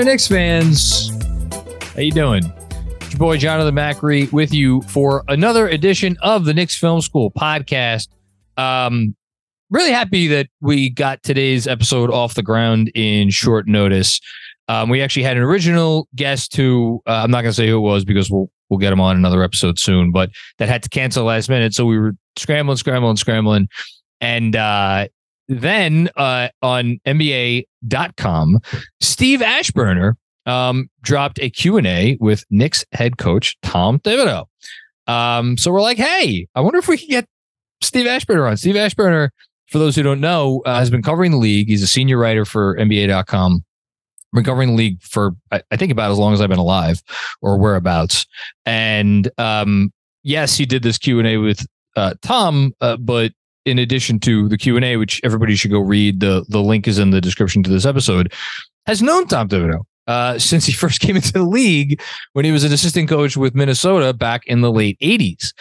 There, Knicks fans. How you doing? It's your boy Jonathan Macri with you for another edition of the Knicks Film School podcast. Um, really happy that we got today's episode off the ground in short notice. Um, we actually had an original guest who uh, I'm not going to say who it was because we'll we'll get him on another episode soon, but that had to cancel last minute. So we were scrambling, scrambling, scrambling, and uh, then uh, on NBA.com, Steve Aschburner um, dropped a Q&A with Knicks head coach Tom Thibodeau. Um, so we're like, hey, I wonder if we can get Steve Aschburner on. Steve Aschburner, for those who don't know, uh, has been covering the league. He's a senior writer for NBA.com. Been covering the league for I, think about as long as I've been alive, or whereabouts. And um, yes, he did this Q and A with uh, Tom, uh, but in addition to the Q and A, which everybody should go read, the the link is in the description to this episode, has known Tom Thibodeau uh, since he first came into the league when he was an assistant coach with Minnesota back in the late '80s.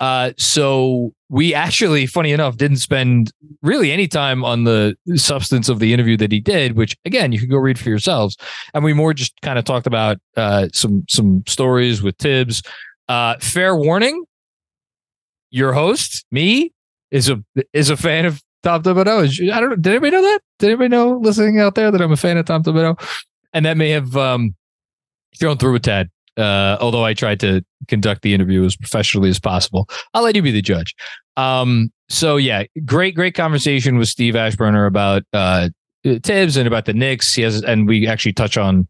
Uh, so we actually, funny enough, didn't spend really any time on the substance of the interview that he did, which again you can go read for yourselves. And we more just kind of talked about uh, some some stories with Thibs. Uh, fair warning, your host, me, is a is a fan of Tom Thibodeau. I don't. Did anybody know that? Did anybody know listening out there that I'm a fan of Tom Thibodeau? And that may have um, thrown through a tad. Uh, although I tried to conduct the interview as professionally as possible, I'll let you be the judge. Um, so yeah, great, great conversation with Steve Aschburner about uh, Thibs and about the Knicks. He has, and we actually touch on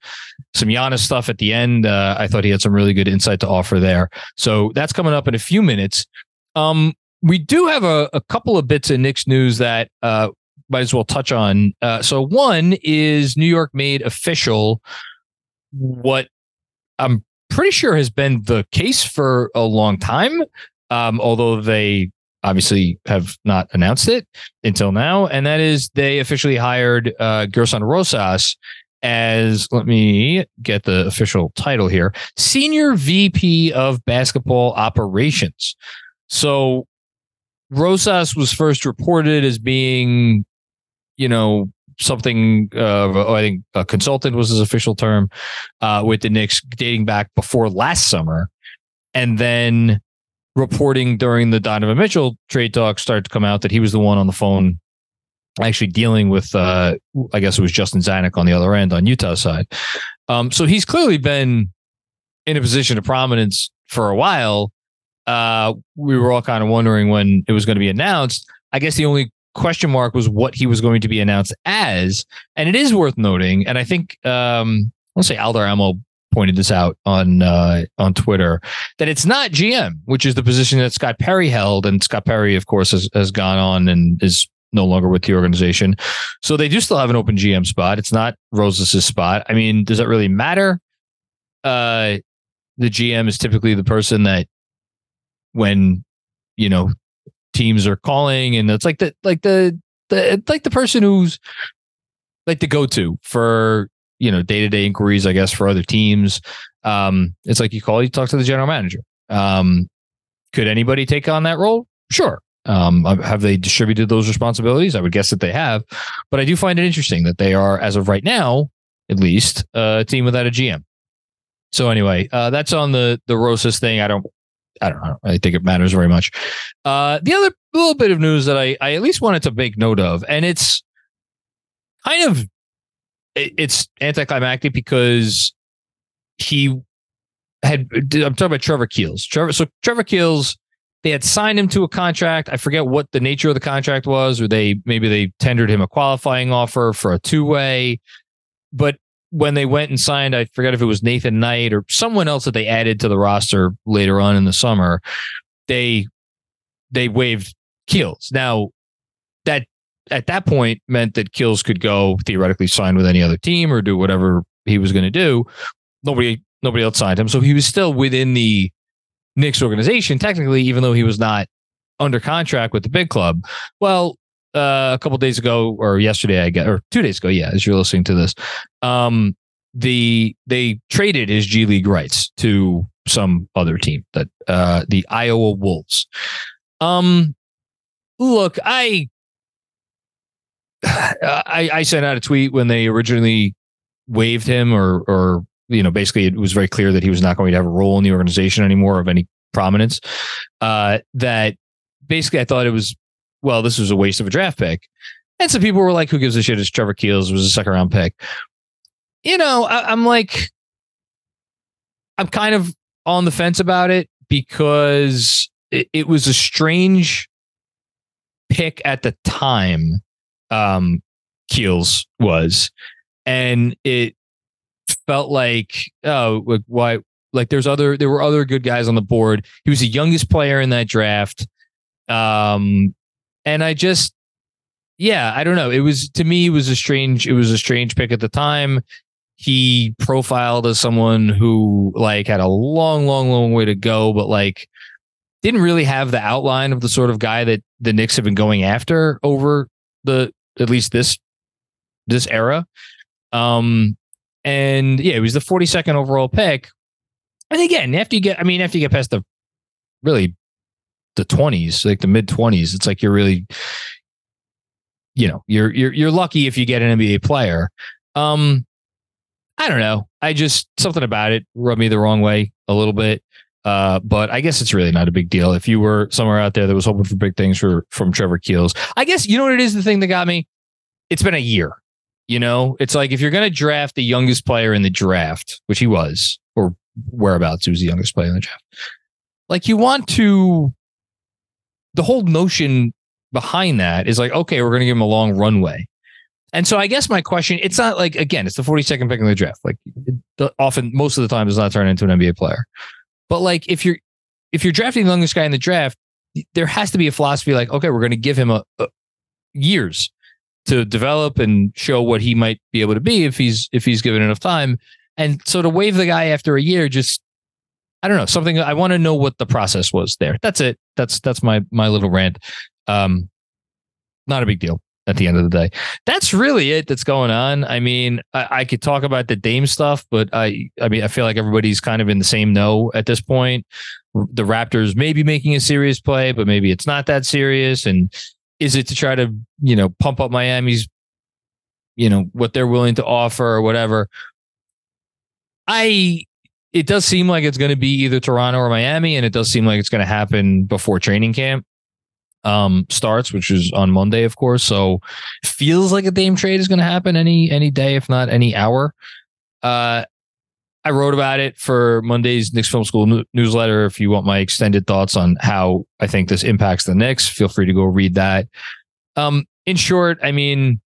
some Giannis stuff at the end. Uh, I thought he had some really good insight to offer there. So that's coming up in a few minutes. Um, we do have a, a couple of bits of Knicks news that uh, might as well touch on. Uh, so one is New York made official what I'm pretty sure has been the case for a long time, um, although they obviously have not announced it until now. And that is they officially hired uh, Gersson Rosas as, let me get the official title here, Senior VP of Basketball Operations. So Rosas was first reported as being, you know, something. Uh, I think a consultant was his official term uh, with the Knicks, dating back before last summer, and then reporting during the Donovan Mitchell trade talk started to come out that he was the one on the phone actually dealing with uh I guess it was Justin Zanik on the other end on Utah's side. Um so he's clearly been in a position of prominence for a while. Uh we were all kind of wondering when it was going to be announced. I guess the only question mark was what he was going to be announced as. And it is worth noting and I think um I'll say Alder pointed this out on uh, on Twitter that it's not GM, which is the position that Scott Perry held, and Scott Perry, of course, has, has gone on and is no longer with the organization. So they do still have an open GM spot. It's not Rosas's spot. I mean, does that really matter? Uh, the GM is typically the person that when you know teams are calling, and it's like the like the the like the person who's like the go to for you know day to day inquiries, I guess, for other teams. Um, it's like you call, you talk to the general manager. Um, could anybody take on that role? Sure. Um, have they distributed those responsibilities? I would guess that they have, but I do find it interesting that they are, as of right now, at least, uh, a team without a GM. So anyway, uh, that's on the the Rosas thing. I don't, I don't know. I think it matters very much. Uh, the other little bit of news that I I at least wanted to make note of, and it's kind of it's anticlimactic because he had I'm talking about Trevor Keels. Trevor so Trevor Keels they had signed him to a contract. I forget what the nature of the contract was, or they maybe they tendered him a qualifying offer for a two way. But when they went and signed, I forget if it was Nathan Knight or someone else that they added to the roster later on in the summer. They they waived Keels. Now that at that point meant that Keels could go theoretically sign with any other team or do whatever he was going to do. Nobody nobody else signed him, so he was still within the Knicks organization technically, even though he was not under contract with the big club. Well, uh, a couple days ago or yesterday, I guess, or two days ago, yeah, as you're listening to this, um, the they traded his G League rights to some other team that uh, the Iowa Wolves. Um, look, I I, I sent out a tweet when they originally waived him, or or you know, basically it was very clear that he was not going to have a role in the organization anymore of any prominence. Uh, that basically I thought it was well, this was a waste of a draft pick, and some people were like, "Who gives a shit?" It's Trevor Keels was a second round pick. You know, I, I'm like, I'm kind of on the fence about it because it, it was a strange pick at the time um, Keels was, and it felt like oh like, why like there's other there were other good guys on the board. He was the youngest player in that draft, um, and I just yeah I don't know. It was to me it was a strange it was a strange pick at the time. He profiled as someone who like had a long long long way to go, but like didn't really have the outline of the sort of guy that the Knicks have been going after over the at least this this era. Um, and yeah, it was the 42nd overall pick. And again, after you get, I mean, after you get past the really the 20s, like the mid 20s, it's like you're really, you know, you're you're you're lucky if you get an NBA player. Um, I don't know. I just something about it rubbed me the wrong way a little bit. Uh, but I guess it's really not a big deal. If you were somewhere out there that was hoping for big things for from Trevor Keels, I guess you know what it is. The thing that got me, it's been a year. You know, it's like if you're going to draft the youngest player in the draft, which he was, or whereabouts he was the youngest player in the draft, like you want to. The whole notion behind that is like, okay, we're going to give him a long runway. And so I guess my question, it's not like, again, it's the 42nd pick in the draft. Like often, most of the time, does not turn into an NBA player. But like if you're if you're drafting the youngest guy in the draft, there has to be a philosophy like, okay, we're going to give him a, a years to develop and show what he might be able to be if he's if he's given enough time. And so to waive the guy after a year, just I don't know something. I want to know what the process was there. That's it. That's that's my my little rant. Um, not a big deal at the end of the day. That's really it that's going on. I mean, I, I, could talk about the Dame stuff, but I I mean I feel like everybody's kind of in the same no at this point. The Raptors may be making a serious play, but maybe it's not that serious. And is it to try to, you know, pump up Miami's, you know, what they're willing to offer or whatever? I it does seem like it's going to be either Toronto or Miami, and it does seem like it's going to happen before training camp um, starts, which is on Monday, of course. So feels like a Dame trade is going to happen any any day, if not any hour. Uh, I wrote about it for Monday's Knicks Film School newsletter. If you want my extended thoughts on how I think this impacts the Knicks, feel free to go read that. Um, in short, I mean,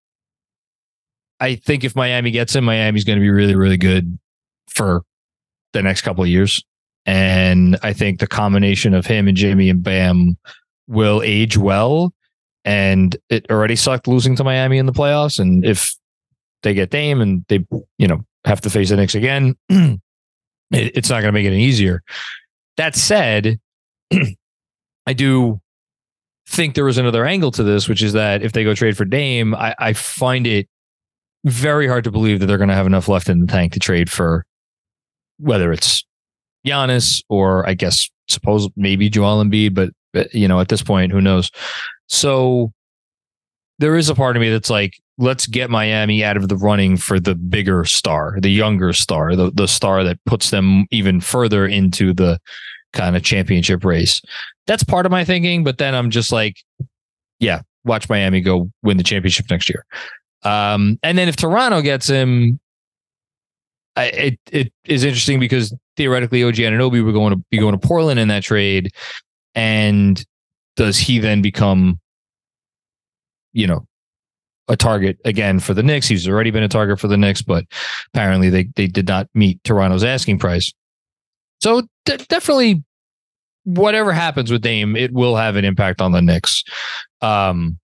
I think if Miami gets him, Miami's going to be really, really good for the next couple of years. And I think the combination of him and Jimmy and Bam will age well. And it already sucked losing to Miami in the playoffs. And if they get Dame and they, you know, have to face the Knicks again, it, it's not going to make it any easier. That said, I do think there was another angle to this, which is that if they go trade for Dame, I, I find it very hard to believe that they're going to have enough left in the tank to trade for whether it's Giannis or I guess suppose maybe Joel Embiid, but you know at this point who knows. So there is a part of me that's like, let's get Miami out of the running for the bigger star, the younger star, the the star that puts them even further into the kind of championship race. That's part of my thinking, but then I'm just like, yeah, watch Miami go win the championship next year. Um, and then if Toronto gets him, I, it it is interesting because theoretically OG Anunoby were going to be going to Portland in that trade, and does he then become, you know, a target again for the Knicks? He's already been a target for the Knicks, but apparently they they did not meet Toronto's asking price. So definitely, whatever happens with Dame, it will have an impact on the Knicks, um,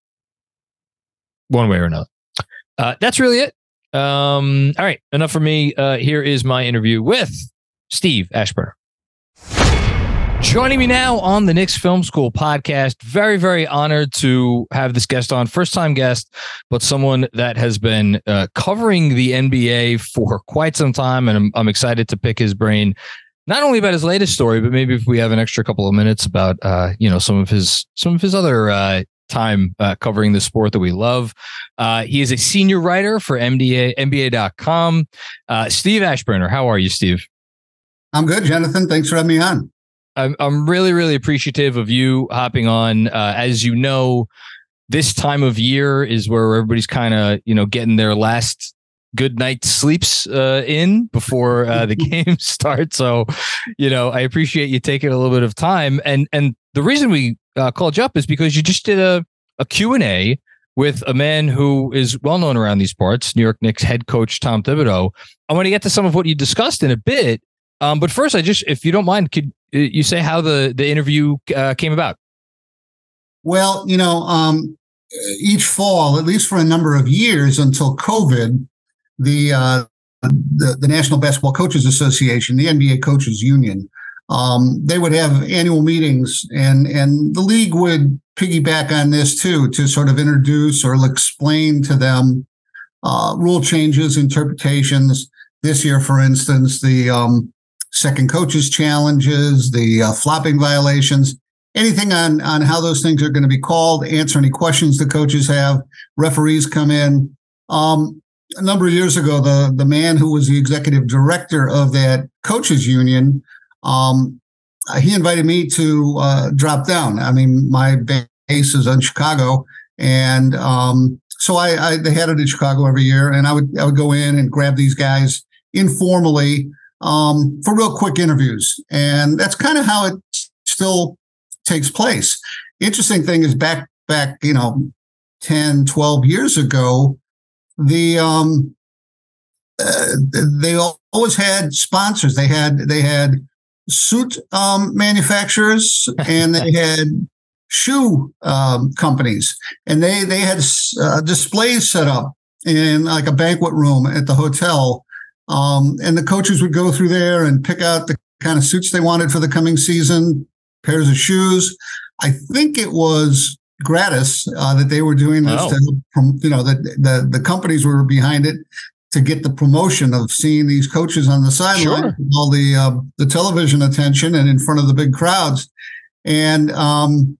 one way or another. Uh, that's really it. Um, all right, enough for me. Uh, here is my interview with Steve Aschburner. Joining me now on the Knicks Film School podcast. Very, very honored to have this guest on. First time guest, but someone that has been uh, covering the NBA for quite some time. And I'm, I'm, excited to pick his brain, not only about his latest story, but maybe if we have an extra couple of minutes about, uh, you know, some of his, some of his other, uh, time uh, covering the sport that we love. Uh, he is a senior writer for MDA, NBA.com. Uh, Steve Aschburner, how are you, Steve? I'm good, Jonathan. Thanks for having me on. I'm, I'm really, really appreciative of you hopping on. Uh, as you know, this time of year is where everybody's kind of, you know, getting their last good night sleeps uh, in before uh, the game starts. So, you know, I appreciate you taking a little bit of time. And and the reason we uh, called you up is because you just did a, a Q&A with a man who is well known around these parts, New York Knicks head coach Tom Thibodeau. I want to get to some of what you discussed in a bit. Um, but first, I just, if you don't mind, could uh, you say how the, the interview uh, came about? Well, you know, um, each fall, at least for a number of years until COVID, the, uh, the, the National Basketball Coaches Association, the NBA Coaches Union, um, they would have annual meetings, and and the league would piggyback on this too to sort of introduce or explain to them uh, rule changes, interpretations. This year, for instance, the um, second coaches challenges, the uh, flopping violations, anything on on how those things are going to be called. Answer any questions the coaches have. Referees come in. Um, a number of years ago, the the man who was the executive director of that coaches union um, he invited me to uh, drop down. I mean, my base is in Chicago, and um, so I, I, they had it in Chicago every year, and I would I would go in and grab these guys informally um, for real quick interviews, and that's kind of how it still takes place. Interesting thing is back back you know 10, 12 years ago, the um, uh, they always had sponsors. They had they had suit um, manufacturers and they had shoe um, companies, and they they had uh, displays set up in like a banquet room at the hotel, um, and the coaches would go through there and pick out the kind of suits they wanted for the coming season, pairs of shoes. I think it was gratis uh, that they were doing this. Oh. To, you know, that the the companies were behind it, to get the promotion of seeing these coaches on the sideline, sure. all the uh, the television attention, and in front of the big crowds. And um,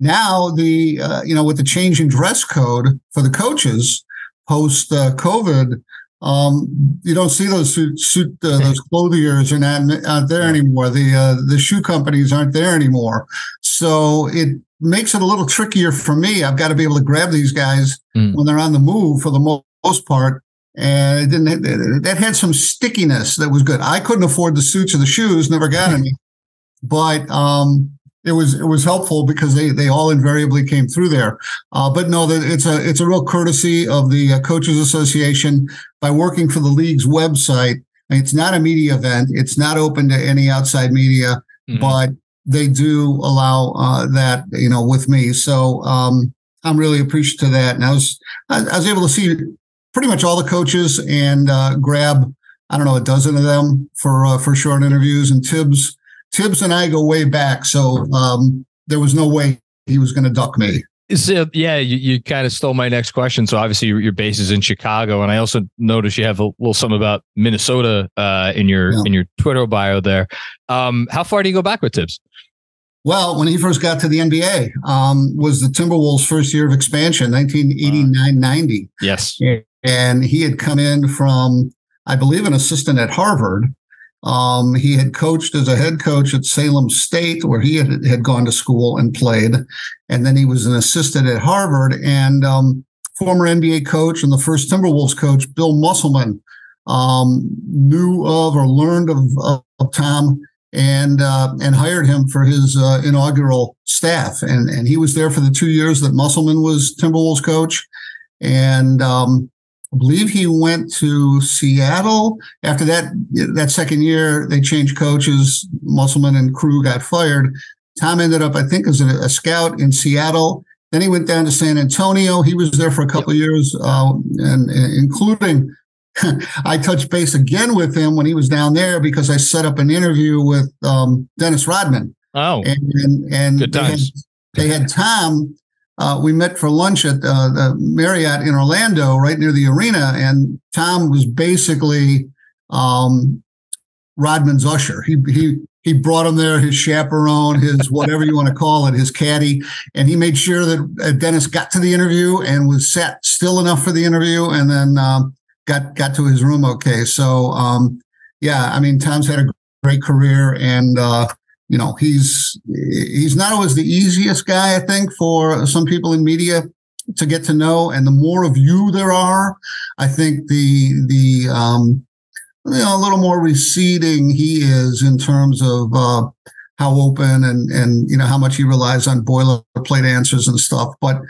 now the uh, you know with the change in dress code for the coaches post uh, COVID, um, you don't see those suit, suit uh, those clothiers are not out there anymore. The uh, the shoe companies aren't there anymore. So it makes it a little trickier for me. I've got to be able to grab these guys mm. when they're on the move for the most most part. And it didn't, that had some stickiness that was good. I couldn't afford the suits or the shoes, never got any, but, um, it was it was helpful because they they all invariably came through there. Uh, but no, it's a it's a real courtesy of the uh, coaches association by working for the league's website. It's not a media event. It's not open to any outside media, mm-hmm. but they do allow uh, that you know with me. So um, I'm really appreciative of that. And I was I, I was able to see pretty much all the coaches and uh, grab I don't know a dozen of them for uh, for short interviews. And Thibs Thibs and I go way back, so um, there was no way he was going to duck me. So yeah, you, you kind of stole my next question. So obviously your, your base is in Chicago, and I also noticed you have a little something about Minnesota uh, in your yeah. in your Twitter bio there. Um, how far do you go back with Thibs? Well, when he first got to the NBA, um, was the Timberwolves' first year of expansion, 1989-90. Yes, and he had come in from, I believe, an assistant at Harvard. Um, he had coached as a head coach at Salem State, where he had, had gone to school and played. And then he was an assistant at Harvard. And um, former NBA coach and the first Timberwolves coach, Bill Musselman, um, knew of or learned of, of, of Tom and uh, and hired him for his uh, inaugural staff. And and he was there for the two years that Musselman was Timberwolves coach. And um, I believe he went to Seattle. After that that second year, they changed coaches. Musselman and crew got fired. Tom ended up, I think, as a, a scout in Seattle. Then he went down to San Antonio. He was there for a couple of years, uh, and, and including I touched base again with him when he was down there because I set up an interview with um, Dennis Rodman. Oh, and and, and Good times. They, had, they had Tom. Uh, we met for lunch at uh, the Marriott in Orlando, right near the arena, and Tom was basically um, Rodman's usher. He he he brought him there, his chaperone, his whatever you want to call it, his caddy, and he made sure that uh, Dennis got to the interview and was sat still enough for the interview, and then um, got got to his room okay. So um, yeah, I mean, Tom's had a great career, and uh, you know, he's he's not always the easiest guy, I think, for some people in media to get to know. And the more of you there are, I think the the um, you know a little more receding he is in terms of uh, how open and and you know how much he relies on boilerplate answers and stuff. But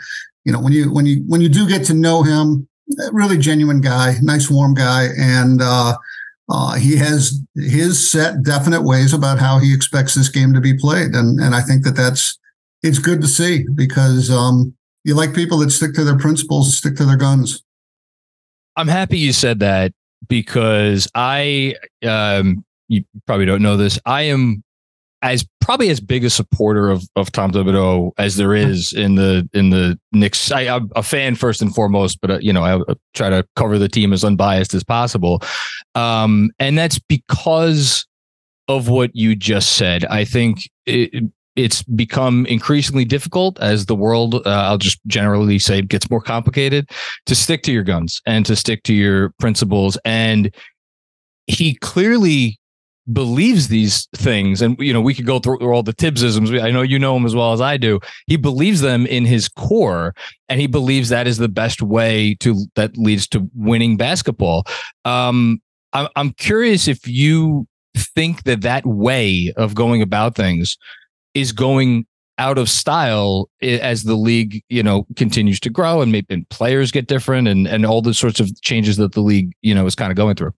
you know when you when you when you do get to know him really genuine guy, nice, warm guy, and uh, uh, he has his set definite ways about how he expects this game to be played, and and I think that that's it's good to see because um, you like people that stick to their principles, stick to their guns. I'm happy you said that because I um, you probably don't know this. I am as probably as big a supporter of, of Tom Thibodeau as there is in the in the Knicks. I, am a fan first and foremost, but uh, you know I, I try to cover the team as unbiased as possible, um, and that's because of what you just said. I think it, it's become increasingly difficult as the world, uh, I'll just generally say, it gets more complicated to stick to your guns and to stick to your principles. And he clearly believes these things. And you know we could go through all the Thibsisms i know you know him as well as i do. He believes them in his core and he believes that is the best way to that leads to winning basketball. Um i'm, I'm curious if you think that that way of going about things is going out of style as the league you know continues to grow and maybe and players get different and and all the sorts of changes that the league you know is kind of going through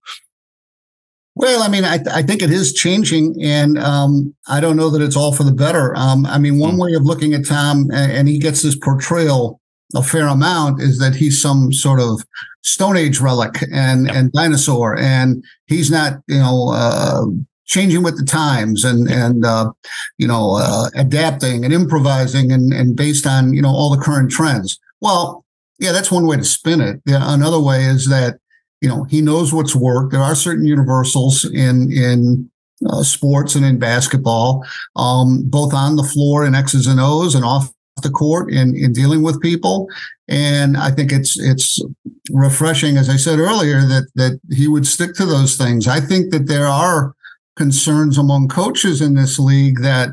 well, I mean, I, I think it is changing, and um, I don't know that it's all for the better. Um, I mean, one hmm. way of looking at Tom, and he gets this portrayal a fair amount, is that he's some sort of Stone Age relic and yep. and dinosaur, and he's not, you know, uh, changing with the times and and uh, you know, uh, adapting and improvising and and based on you know all the current trends. Well, yeah, that's one way to spin it. Yeah, another way is that you know he knows what's worked. There are certain universals in in uh, sports and in basketball, um, both on the floor in X's and O's and off the court in in dealing with people. And I think it's it's refreshing, as I said earlier, that that he would stick to those things. I think that there are concerns among coaches in this league that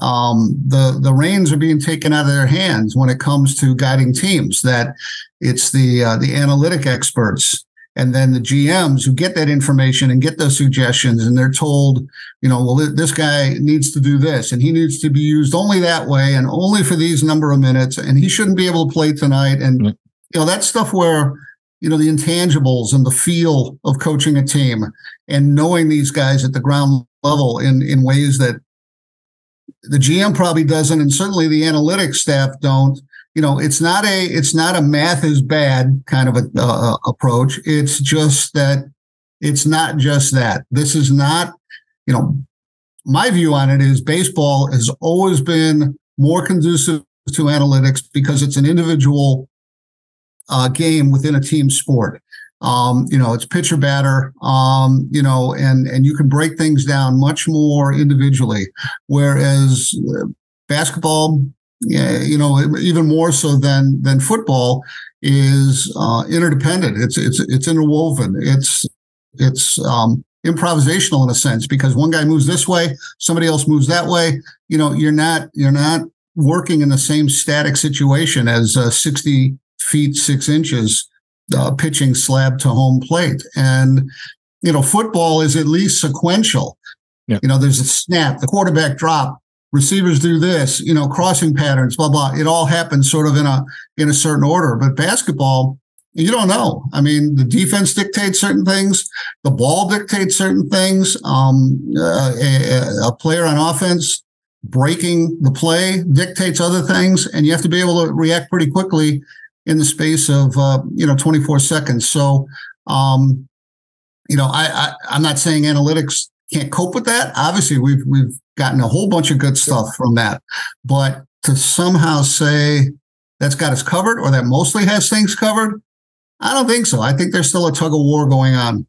um, the the reins are being taken out of their hands when it comes to guiding teams. That it's the uh, the analytic experts and then the GMs who get that information and get those suggestions and they're told, you know, well, this guy needs to do this and he needs to be used only that way and only for these number of minutes and he shouldn't be able to play tonight. And, mm-hmm. you know, that stuff where, you know, the intangibles and the feel of coaching a team and knowing these guys at the ground level in, in ways that the GM probably doesn't, and certainly the analytics staff don't you know it's not a it's not a math is bad kind of a uh, approach it's just that it's not just that this is not you know my view on it is baseball has always been more conducive to analytics because it's an individual uh, game within a team sport. Um, you know, it's pitcher batter, um, you know, and and you can break things down much more individually. Whereas uh, basketball, yeah, you know, even more so than than football, is uh, interdependent. It's it's it's interwoven. It's it's um, improvisational in a sense because one guy moves this way, somebody else moves that way. You know, you're not you're not working in the same static situation as uh, 60 feet six inches uh, pitching slab to home plate. And you know, football is at least sequential. Yeah. You know, there's a snap, the quarterback drop, receivers do this, you know, crossing patterns, blah blah. It all happens sort of in a in a certain order. But basketball, you don't know. I mean, the defense dictates certain things, the ball dictates certain things. Um, uh, a, a player on offense breaking the play dictates other things, and you have to be able to react pretty quickly in the space of uh, you know 24 seconds. So, um, you know, I, I am not saying analytics can't cope with that. Obviously, we've we've gotten a whole bunch of good stuff from that, but to somehow say that's got us covered or that mostly has things covered, I don't think so. I think there's still a tug of war going on.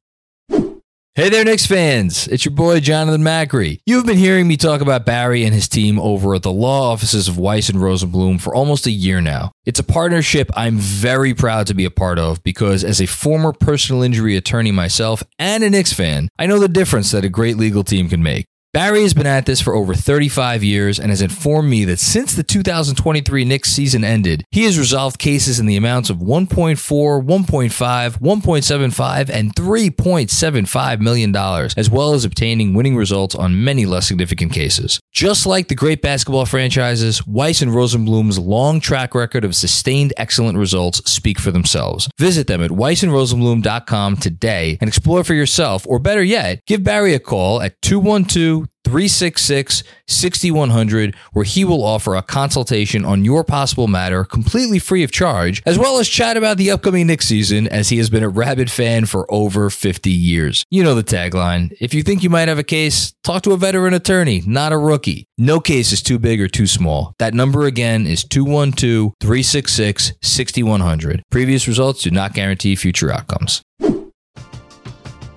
Hey there, Knicks fans. It's your boy, Jonathan Macri. You've been hearing me talk about Barry and his team over at the law offices of Weiss and Rosenblum for almost a year now. It's a partnership I'm very proud to be a part of because, as a former personal injury attorney myself and a Knicks fan, I know the difference that a great legal team can make. Barry has been at this for over 35 years and has informed me that since the 2023 Knicks season ended, he has resolved cases in the amounts of 1.4, 1.5, 1.75, and 3.75 million dollars, as well as obtaining winning results on many less significant cases. Just like the great basketball franchises, Weiss and Rosenblum's long track record of sustained excellent results speak for themselves. Visit them at weissandrosenblum.com today and explore for yourself, or better yet, give Barry a call at 212 366 6100, where he will offer a consultation on your possible matter completely free of charge, as well as chat about the upcoming Knicks season, as he has been a rabid fan for over 50 years. You know the tagline if you think you might have a case, talk to a veteran attorney, not a rookie. No case is too big or too small. That number again is 212 366 6100. Previous results do not guarantee future outcomes.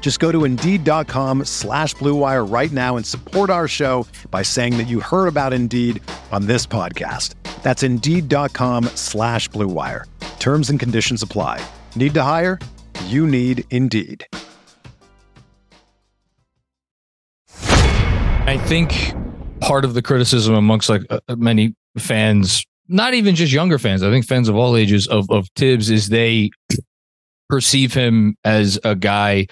Just go to Indeed.com slash BlueWire right now and support our show by saying that you heard about Indeed on this podcast. That's Indeed.com slash BlueWire. Terms and conditions apply. Need to hire? You need Indeed. I think part of the criticism amongst like uh, many fans, not even just younger fans, I think fans of all ages of, of Thibs is they perceive him as a guy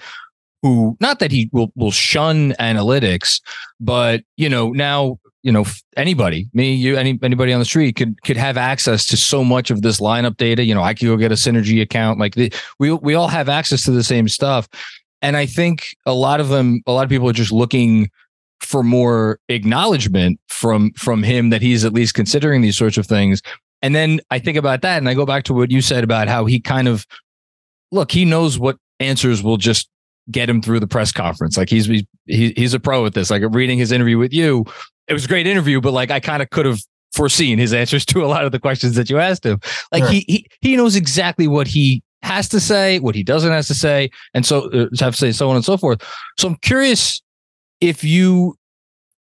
who not that he will will shun analytics, but you know now you know anybody me you any anybody on the street could could have access to so much of this lineup data. You know i could go get a synergy account like the, we we all have access to the same stuff. And i think a lot of them a lot of people are just looking for more acknowledgement from from him that he's at least considering these sorts of things. And then i think about that and i go back to what you said about how he kind of look he knows what answers will just get him through the press conference. Like he's he, he's a pro at this. Like reading his interview with you, it was a great interview, but like I kind of could have foreseen his answers to a lot of the questions that you asked him. Like sure. he, he he knows exactly what he has to say, what he doesn't have to say, and so uh, have to say so on and so forth. So I'm curious if you.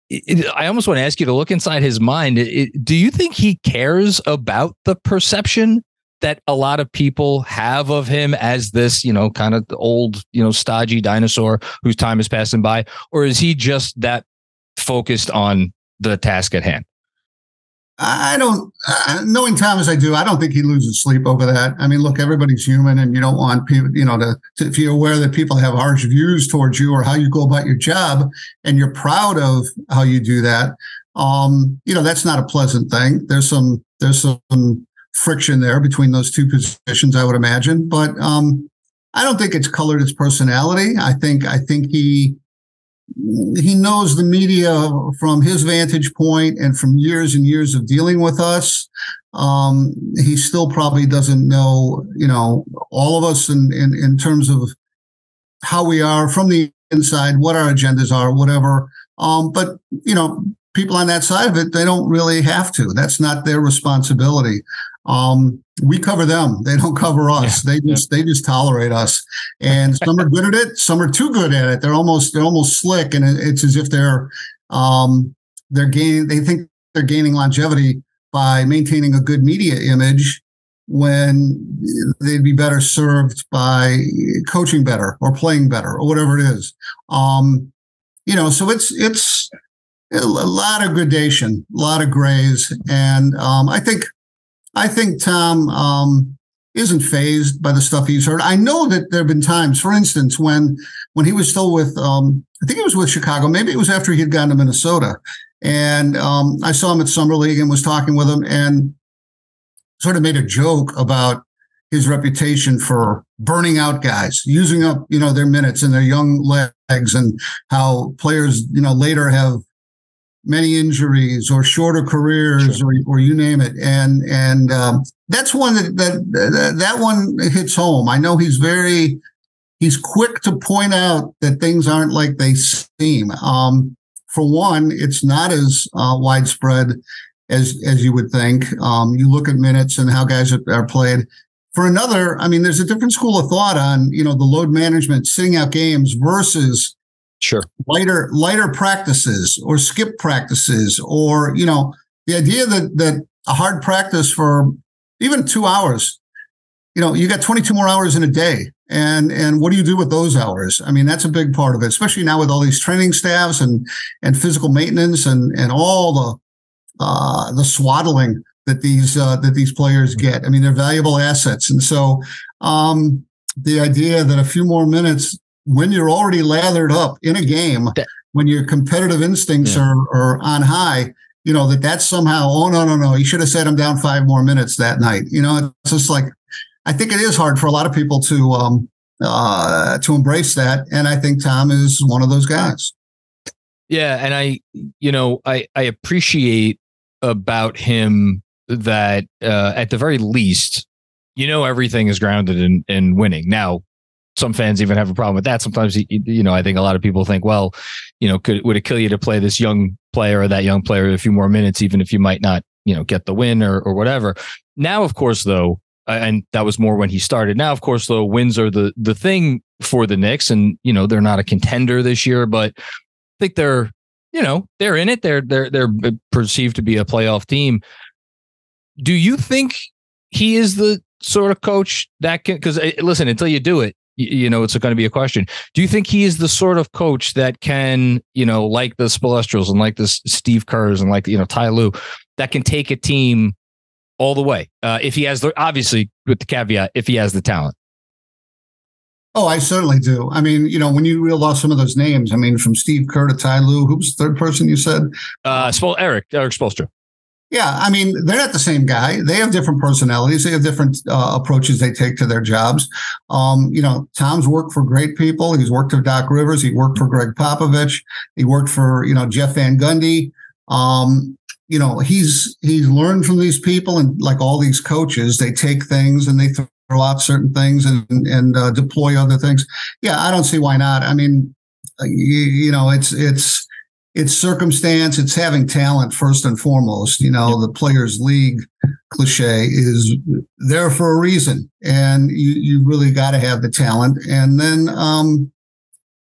It, I almost want to ask you to look inside his mind. It, do you think he cares about the perception that a lot of people have of him as this, you know, kind of old, you know, stodgy dinosaur whose time is passing by? Or is he just that focused on the task at hand? I don't, uh, knowing Tom as I do, I don't think he loses sleep over that. I mean, look, everybody's human, and you don't want people, you know, to, to, if you're aware that people have harsh views towards you or how you go about your job, and you're proud of how you do that, um, you know, that's not a pleasant thing. There's some, there's some friction there between those two positions, I would imagine, but um, I don't think it's colored his personality. I think, I think he he knows the media from his vantage point and from years and years of dealing with us. Um, he still probably doesn't know, you know, all of us in, in, in terms of how we are from the inside, what our agendas are, whatever. Um, but, you know, people on that side of it, they don't really have to. That's not their responsibility. Um, we cover them. They don't cover us. Yeah, they just yeah. they just tolerate us. And some are good at it. Some are too good at it. They're almost they're almost slick, and it's as if they're um, they're gaining. They think they're gaining longevity by maintaining a good media image when they'd be better served by coaching better or playing better or whatever it is. Um, you know, so it's it's a lot of gradation, a lot of grays, and um, I think I think Tom um, isn't phased by the stuff he's heard. I know that there have been times, for instance, when when he was still with, um, I think it was with Chicago. Maybe it was after he had gone to Minnesota, and um, I saw him at summer league and was talking with him, and sort of made a joke about his reputation for burning out guys, using up you know their minutes and their young legs, and how players you know later have many injuries or shorter careers sure. or, or you name it. And and um, that's one that, that that one hits home. I know he's very he's quick to point out that things aren't like they seem. Um, for one it's not as uh, widespread as as you would think. Um, you look at minutes and how guys are, are played. For another i mean there's a different school of thought on you know the load management sitting out games versus Sure. Lighter lighter practices or skip practices or you know the idea that that a hard practice for even 2 hours you know you got 22 more hours in a day. And and what do you do with those hours? I mean that's a big part of it especially now with all these training staffs and and physical maintenance and and all the uh the swaddling that these uh that these players get. I mean they're valuable assets. And so um the idea that a few more minutes when you're already lathered up in a game, when your competitive instincts yeah. are, are on high, you know, that that's somehow, oh, no, no, no, you should have set him down five more minutes that night. You know, it's just like, I think it is hard for a lot of people to, um, uh, to embrace that. And I think Tom is one of those guys. Yeah. And I, you know, I, I appreciate about him that, uh, at the very least, you know, everything is grounded in, in winning. Now, some fans even have a problem with that. Sometimes, you know, I think a lot of people think, well, you know, could would it kill you to play this young player or that young player a few more minutes, even if you might not, you know, get the win or or whatever. Now, of course, though, and that was more when he started. Now, of course, though, wins are the the thing for the Knicks, and you know they're not a contender this year, but I think they're, you know, they're in it. They're they're they're perceived to be a playoff team. Do you think he is the sort of coach that can? Because eh, listen, until you do it, you know, it's going to be a question. Do you think he is the sort of coach that can, you know, like the Spoelstras and like the Steve Kerrs and like, you know, Ty Lue, that can take a team all the way? Uh, if he has the, obviously with the caveat, if he has the talent. Oh, I certainly do. I mean, you know, when you reel off some of those names, I mean, from Steve Kerr to Ty Lue, who's the third person you said? Uh, Spol- Eric, Erik Spoelstra. Yeah, I mean, they're not the same guy. They have different personalities. They have different uh, approaches they take to their jobs. Um, you know, Tom's worked for great people. He's worked for Doc Rivers. He worked for Gregg Popovich. He worked for you know Jeff Van Gundy. Um, you know, he's he's learned from these people, and like all these coaches, they take things and they throw out certain things and and uh, deploy other things. Yeah, I don't see why not. I mean, you, you know, it's it's it's circumstance, it's having talent first and foremost. You know, the players' league cliche is there for a reason, and you you really got to have the talent. And then, um,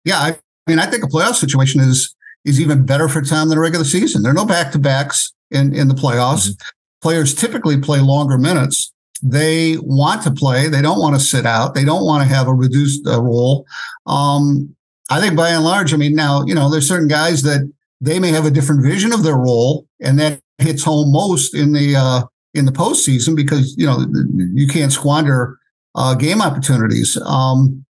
yeah, I, I mean, I think a playoff situation is is even better for Tom than a regular season. There are no back to backs in in the playoffs. Mm-hmm. Players typically play longer minutes. they want to play. They don't want to sit out. They don't want to have a reduced uh, role. Um, I think by and large, I mean, now, you know, there's certain guys that they may have a different vision of their role, and that hits home most in the uh, in the postseason because you know you can't squander uh, game opportunities. Um,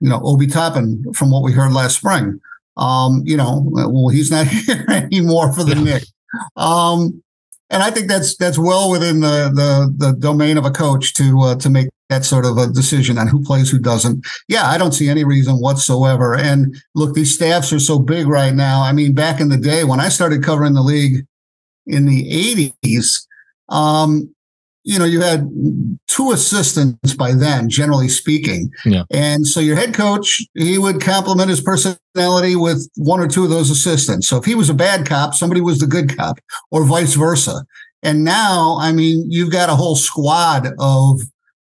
you know, Obi Toppin, from what we heard last spring, um, you know, well, he's not here anymore for the Knicks. Um, and I think that's that's well within the the, the domain of a coach to uh, to make that sort of a decision on who plays, who doesn't. Yeah, I don't see any reason whatsoever. And look, these staffs are so big right now. I mean, back in the day when I started covering the league in the 80s, um, you know, you had two assistants by then, generally speaking. Yeah. And so your head coach, he would complement his personality with one or two of those assistants. So if he was a bad cop, somebody was the good cop, or vice versa. And now, I mean, you've got a whole squad of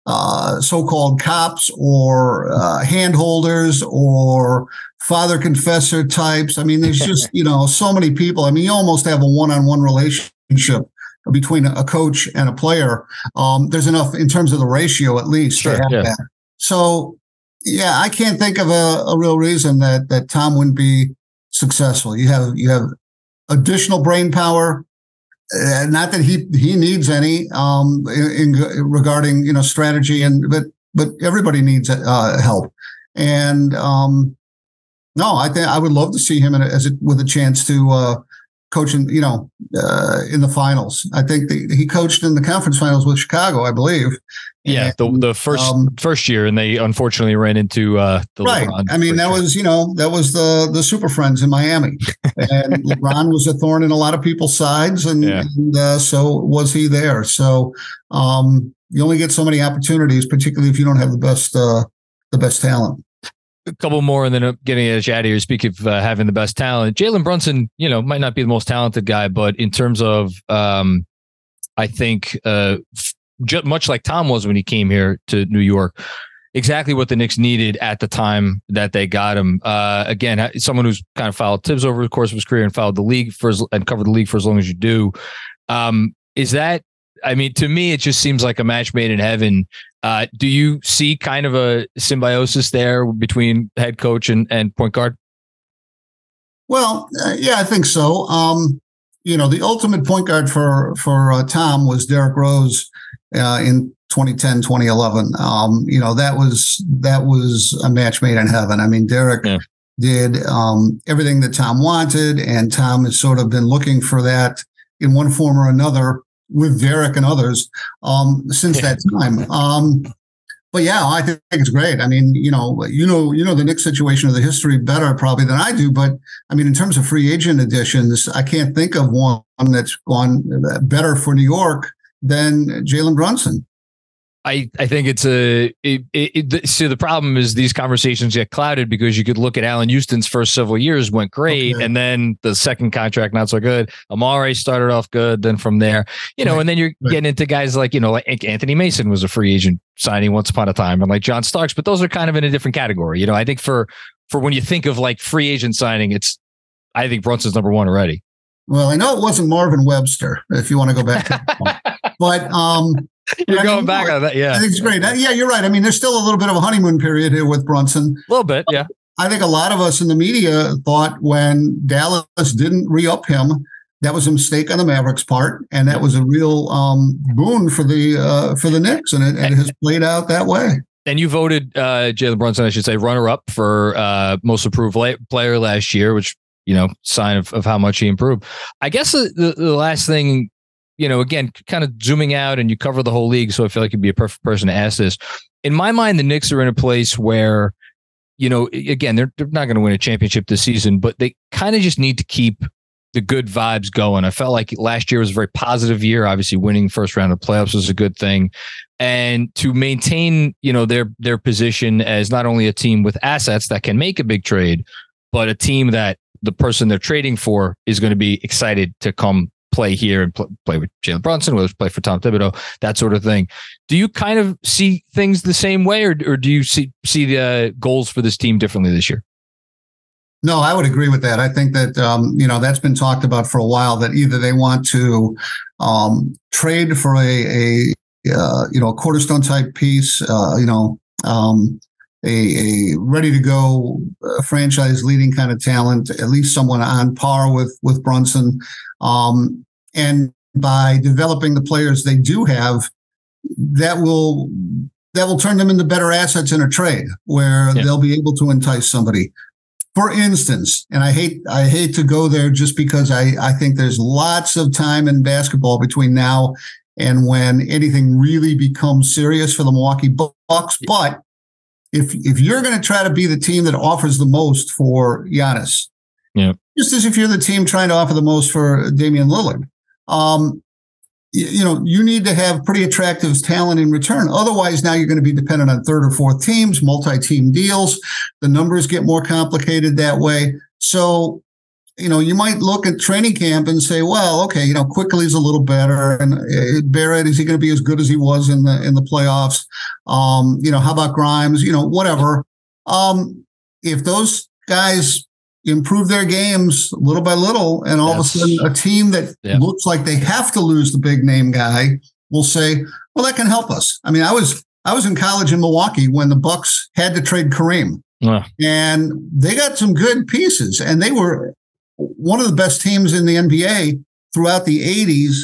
uh, so-called cops or uh, handholders or father confessor types. I mean, there's just you know so many people. I mean, you almost have a one-on-one relationship between a coach and a player. Um, there's enough in terms of the ratio, at least. Sure, yeah. That. So, yeah, I can't think of a, a real reason that that Tom wouldn't be successful. You have you have additional brain power. Uh, not that he he needs any um, in, in, regarding you know strategy and but but everybody needs uh, help and um, no I think I would love to see him a, as a, with a chance to uh, coaching, you know, uh, in the finals. I think the, he coached in the conference finals with Chicago, I believe. Yeah, the the first um, first year, and they unfortunately ran into uh, the right. LeBron I mean, that was you know that was the the Super Friends in Miami, and LeBron was a thorn in a lot of people's sides, and, yeah. and uh, so was he there. So um, you only get so many opportunities, particularly if you don't have the best uh, the best talent a couple more and then getting out of here. Speaking of uh, having the best talent, Jalen Brunson, you know, might not be the most talented guy, but in terms of, um, I think, uh, much like Tom was when he came here to New York, exactly what the Knicks needed at the time that they got him. Uh, again, someone who's kind of followed Thibs over the course of his career and followed the league for as, and covered the league for as long as you do. Um, is that I mean, to me, it just seems like a match made in heaven. Uh, do you see kind of a symbiosis there between head coach and, and point guard? Well, uh, yeah, I think so. Um, you know, the ultimate point guard for for uh, Tom was Derrick Rose uh, in 2010, 2011. Um, you know, that was that was a match made in heaven. I mean, Derrick yeah. did um, everything that Tom wanted, and Tom has sort of been looking for that in one form or another with Derrick and others um, since that time. Um, but yeah, I think it's great. I mean, you know, you know, you know the Knicks situation of the history better probably than I do. But I mean, in terms of free agent additions, I can't think of one that's gone better for New York than Jalen Brunson. I, I think it's a it, it, it, so the problem is these conversations get clouded because you could look at Allan Houston's first several years went great okay. and then the second contract not so good. Amar'e started off good, then from there, you know, right. and then you're right. getting into guys like you know like Anthony Mason was a free agent signing once upon a time, and like John Starks, but those are kind of in a different category. You know, I think for for when you think of like free agent signing, it's I think Brunson's number one already. Well, I know it wasn't Marvin Webster, if you want to go back. To but um, You're going back on that, yeah. I think it's great. Yeah, you're right. I mean, there's still a little bit of a honeymoon period here with Brunson. A little bit, yeah. I think a lot of us in the media thought when Dallas didn't re-up him, that was a mistake on the Mavericks' part, and that was a real um, boon for the uh, for the Knicks, and it, and it has played out that way. And you voted uh, Jalen Brunson, I should say, runner-up for uh, most improved player last year, which you know, sign of, of how much he improved. I guess the, the, the last thing you know, again, kind of zooming out and you cover the whole league. So I feel like you'd be a perfect person to ask this. In my mind, the Knicks are in a place where, you know, again, they're, they're not going to win a championship this season, but they kind of just need to keep the good vibes going. I felt like last year was a very positive year. Obviously, winning first round of playoffs was a good thing. And to maintain, you know, their their position as not only a team with assets that can make a big trade, but a team that the person they're trading for is going to be excited to come play here and pl- play with Jalen Brunson, whether it's play for Tom Thibodeau, that sort of thing. Do you kind of see things the same way, or, or do you see see the uh, goals for this team differently this year? No, I would agree with that. I think that um, you know that's been talked about for a while. That either they want to um, trade for a, a uh, you know, a cornerstone type piece, uh, you know, um, a, a ready to go uh, franchise leading kind of talent, at least someone on par with with Brunson. Um, and by developing the players they do have, that will that will turn them into better assets in a trade where yeah. they'll be able to entice somebody. For instance, and I hate I hate to go there just because I, I think there's lots of time in basketball between now and when anything really becomes serious for the Milwaukee Bucks. But if if you're going to try to be the team that offers the most for Giannis, yeah, just as if you're the team trying to offer the most for Damian Lillard, um, you, you know you need to have pretty attractive talent in return. Otherwise, now you're going to be dependent on third or fourth teams, multi-team deals. The numbers get more complicated that way. So you know, you might look at training camp and say, well, okay, you know, Quickley's a little better, and uh, Barrett is he going to be as good as he was in the in the playoffs? Um, you know, how about Grimes? You know, whatever. Um, if those guys improve their games little by little, and all yes. of a sudden a team that yeah. looks like they have to lose the big name guy will say, well, that can help us. I mean, I was I was in college in Milwaukee when the Bucks had to trade Kareem. Uh. And they got some good pieces, and they were one of the best teams in the NBA throughout the 80s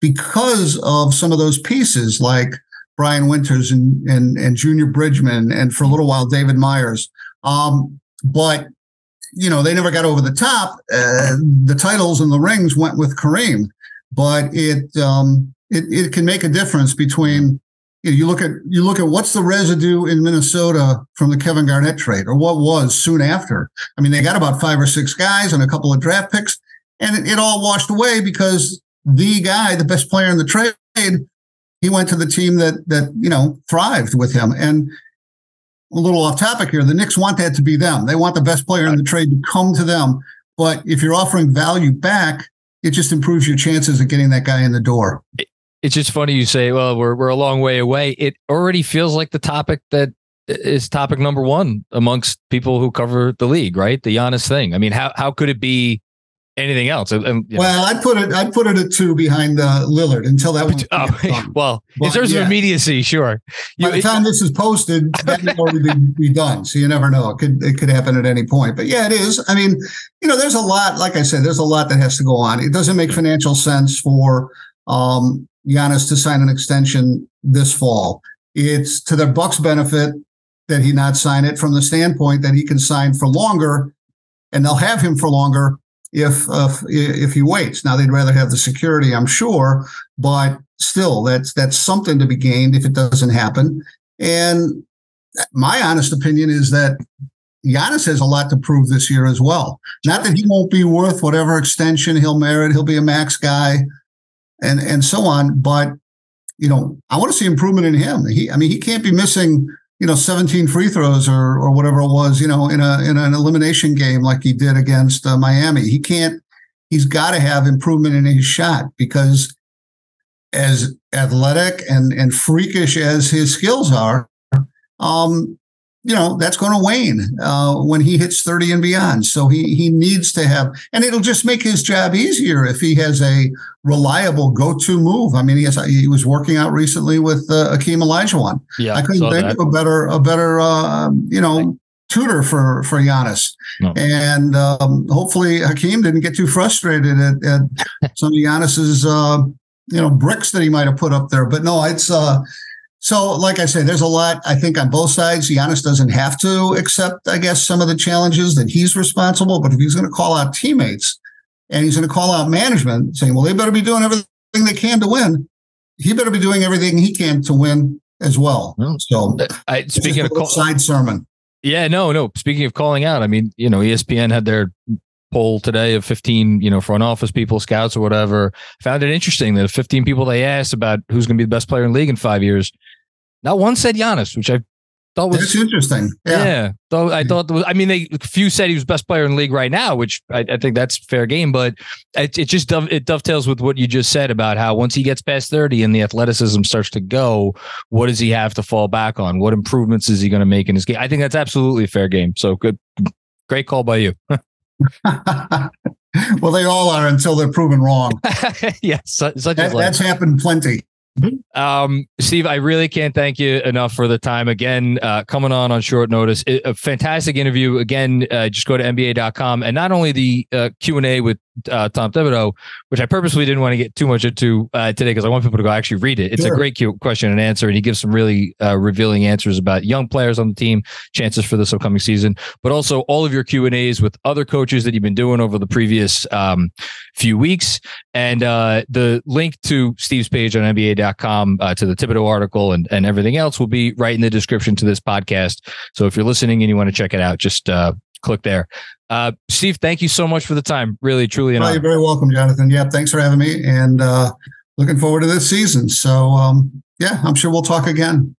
because of some of those pieces like Brian Winters and and, and Junior Bridgeman and for a little while David Meyers. Um, but you know they never got over the top. Uh, the titles and the rings went with Kareem, but it um, it it can make a difference between you know, you look at you look at what's the residue in Minnesota from the Kevin Garnett trade, or what was soon after. I mean, they got about five or six guys and a couple of draft picks, and it, it all washed away because the guy, the best player in the trade, he went to the team that that you know thrived with him. And a little off topic here, the Knicks want that to be them. They want the best player in the trade to come to them. But if you're offering value back, it just improves your chances of getting that guy in the door it's just funny you say, well, we're we're a long way away. It already feels like the topic that is topic number one amongst people who cover the league, right? The Giannis thing. I mean, how how could it be anything else? And, well, I'd put it I'd put it at two behind uh, Lillard until that one. Oh, well, but, in terms yeah. of immediacy, sure. You, By the time it, this is posted, that may already be, be done. So you never know. It could it could happen at any point. But yeah, it is. I mean, you know, there's a lot. Like I said, there's a lot that has to go on. It doesn't make financial sense for um, Giannis to sign an extension this fall. It's to the Bucks' benefit that he not sign it from the standpoint that he can sign for longer, and they'll have him for longer if uh, if he waits. Now they'd rather have the security, I'm sure, but still, that's that's something to be gained if it doesn't happen. And my honest opinion is that Giannis has a lot to prove this year as well. Not that he won't be worth whatever extension he'll merit; he'll be a max guy and and so on. But you know, I want to see improvement in him. He, I mean, he can't be missing you know 17 free throws or or whatever it was you know in a in an elimination game like he did against uh, Miami. He can't. He's got to have improvement in his shot because as athletic and and freakish as his skills are, um, you know that's going to wane uh, when he hits 30 and beyond. So he he needs to have and it'll just make his job easier if he has a reliable go-to move. I mean he has he was working out recently with uh, Hakeem Olajuwon. Yeah i couldn't think that. of a better a better uh, you know tutor for for Giannis. No. and um, hopefully Hakeem didn't get too frustrated at, at some of Giannis's uh, you know bricks that he might have put up there. But no it's uh so, like I say, there's a lot, I think, on both sides. Giannis doesn't have to accept, I guess, some of the challenges that he's responsible. But if he's going to call out teammates and he's going to call out management saying, well, they better be doing everything they can to win, he better be doing everything he can to win as well. So, I, speaking of call, side sermon. Yeah, no, no. Speaking of calling out, I mean, you know, ESPN had their poll today of 15, you know, front office people, scouts or whatever. Found it interesting that 15 people they asked about who's going to be the best player in the league in five years, not one said Giannis, which I thought was That's interesting. Yeah. yeah. Though I thought was, I mean, they few said he was best player in the league right now, which I, I think that's fair game. But it, it just it dovetails with what you just said about how once he gets past thirty and the athleticism starts to go, what does he have to fall back on? What improvements is he going to make in his game? I think that's absolutely a fair game. So good, great call by you. well, they all are until they're proven wrong. yes, such that, that's happened plenty. Um, Steve, I really can't thank you enough for the time again, uh, coming on on short notice. It, a fantastic interview. Again, uh, just go to NBA.com and not only the uh, Q and A with uh, Tom Thibodeau, which I purposely didn't want to get too much into uh, today because I want people to go actually read it. It's sure. a great question and answer, and he gives some really uh, revealing answers about young players on the team, chances for this upcoming season, but also all of your Q and A's with other coaches that you've been doing over the previous um, few weeks, and uh, the link to Steve's page on NBA.com uh, to the Thibodeau article and and everything else will be right in the description to this podcast. So if you're listening and you want to check it out, just uh, click there. Uh, Steve, thank you so much for the time. Really, truly, oh, You're very welcome, Jonathan. Yeah, thanks for having me, and uh, looking forward to this season. So, um, yeah, I'm sure we'll talk again.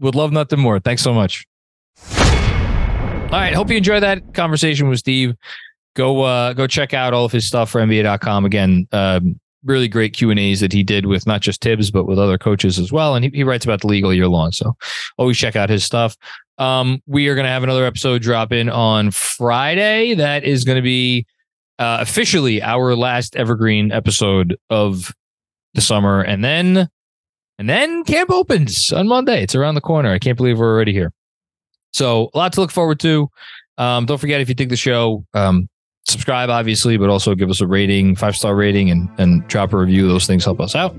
Would love nothing more. Thanks so much. All right, hope you enjoyed that conversation with Steve. Go uh, go check out all of his stuff for NBA.com. Again, um, really great Q and A's that he did with not just Thibs but with other coaches as well. And he, he writes about the league year long, so always check out his stuff. Um, we are going to have another episode drop in on Friday. That is going to be uh, officially our last evergreen episode of the summer, and then and then camp opens on Monday. It's around the corner. I can't believe we're already here. So a lot to look forward to. Um, don't forget if you dig the show, um, subscribe obviously, but also give us a rating, five star rating, and and drop a review. Those things help us out.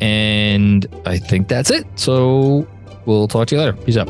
And I think that's it. So we'll talk to you later. Peace out.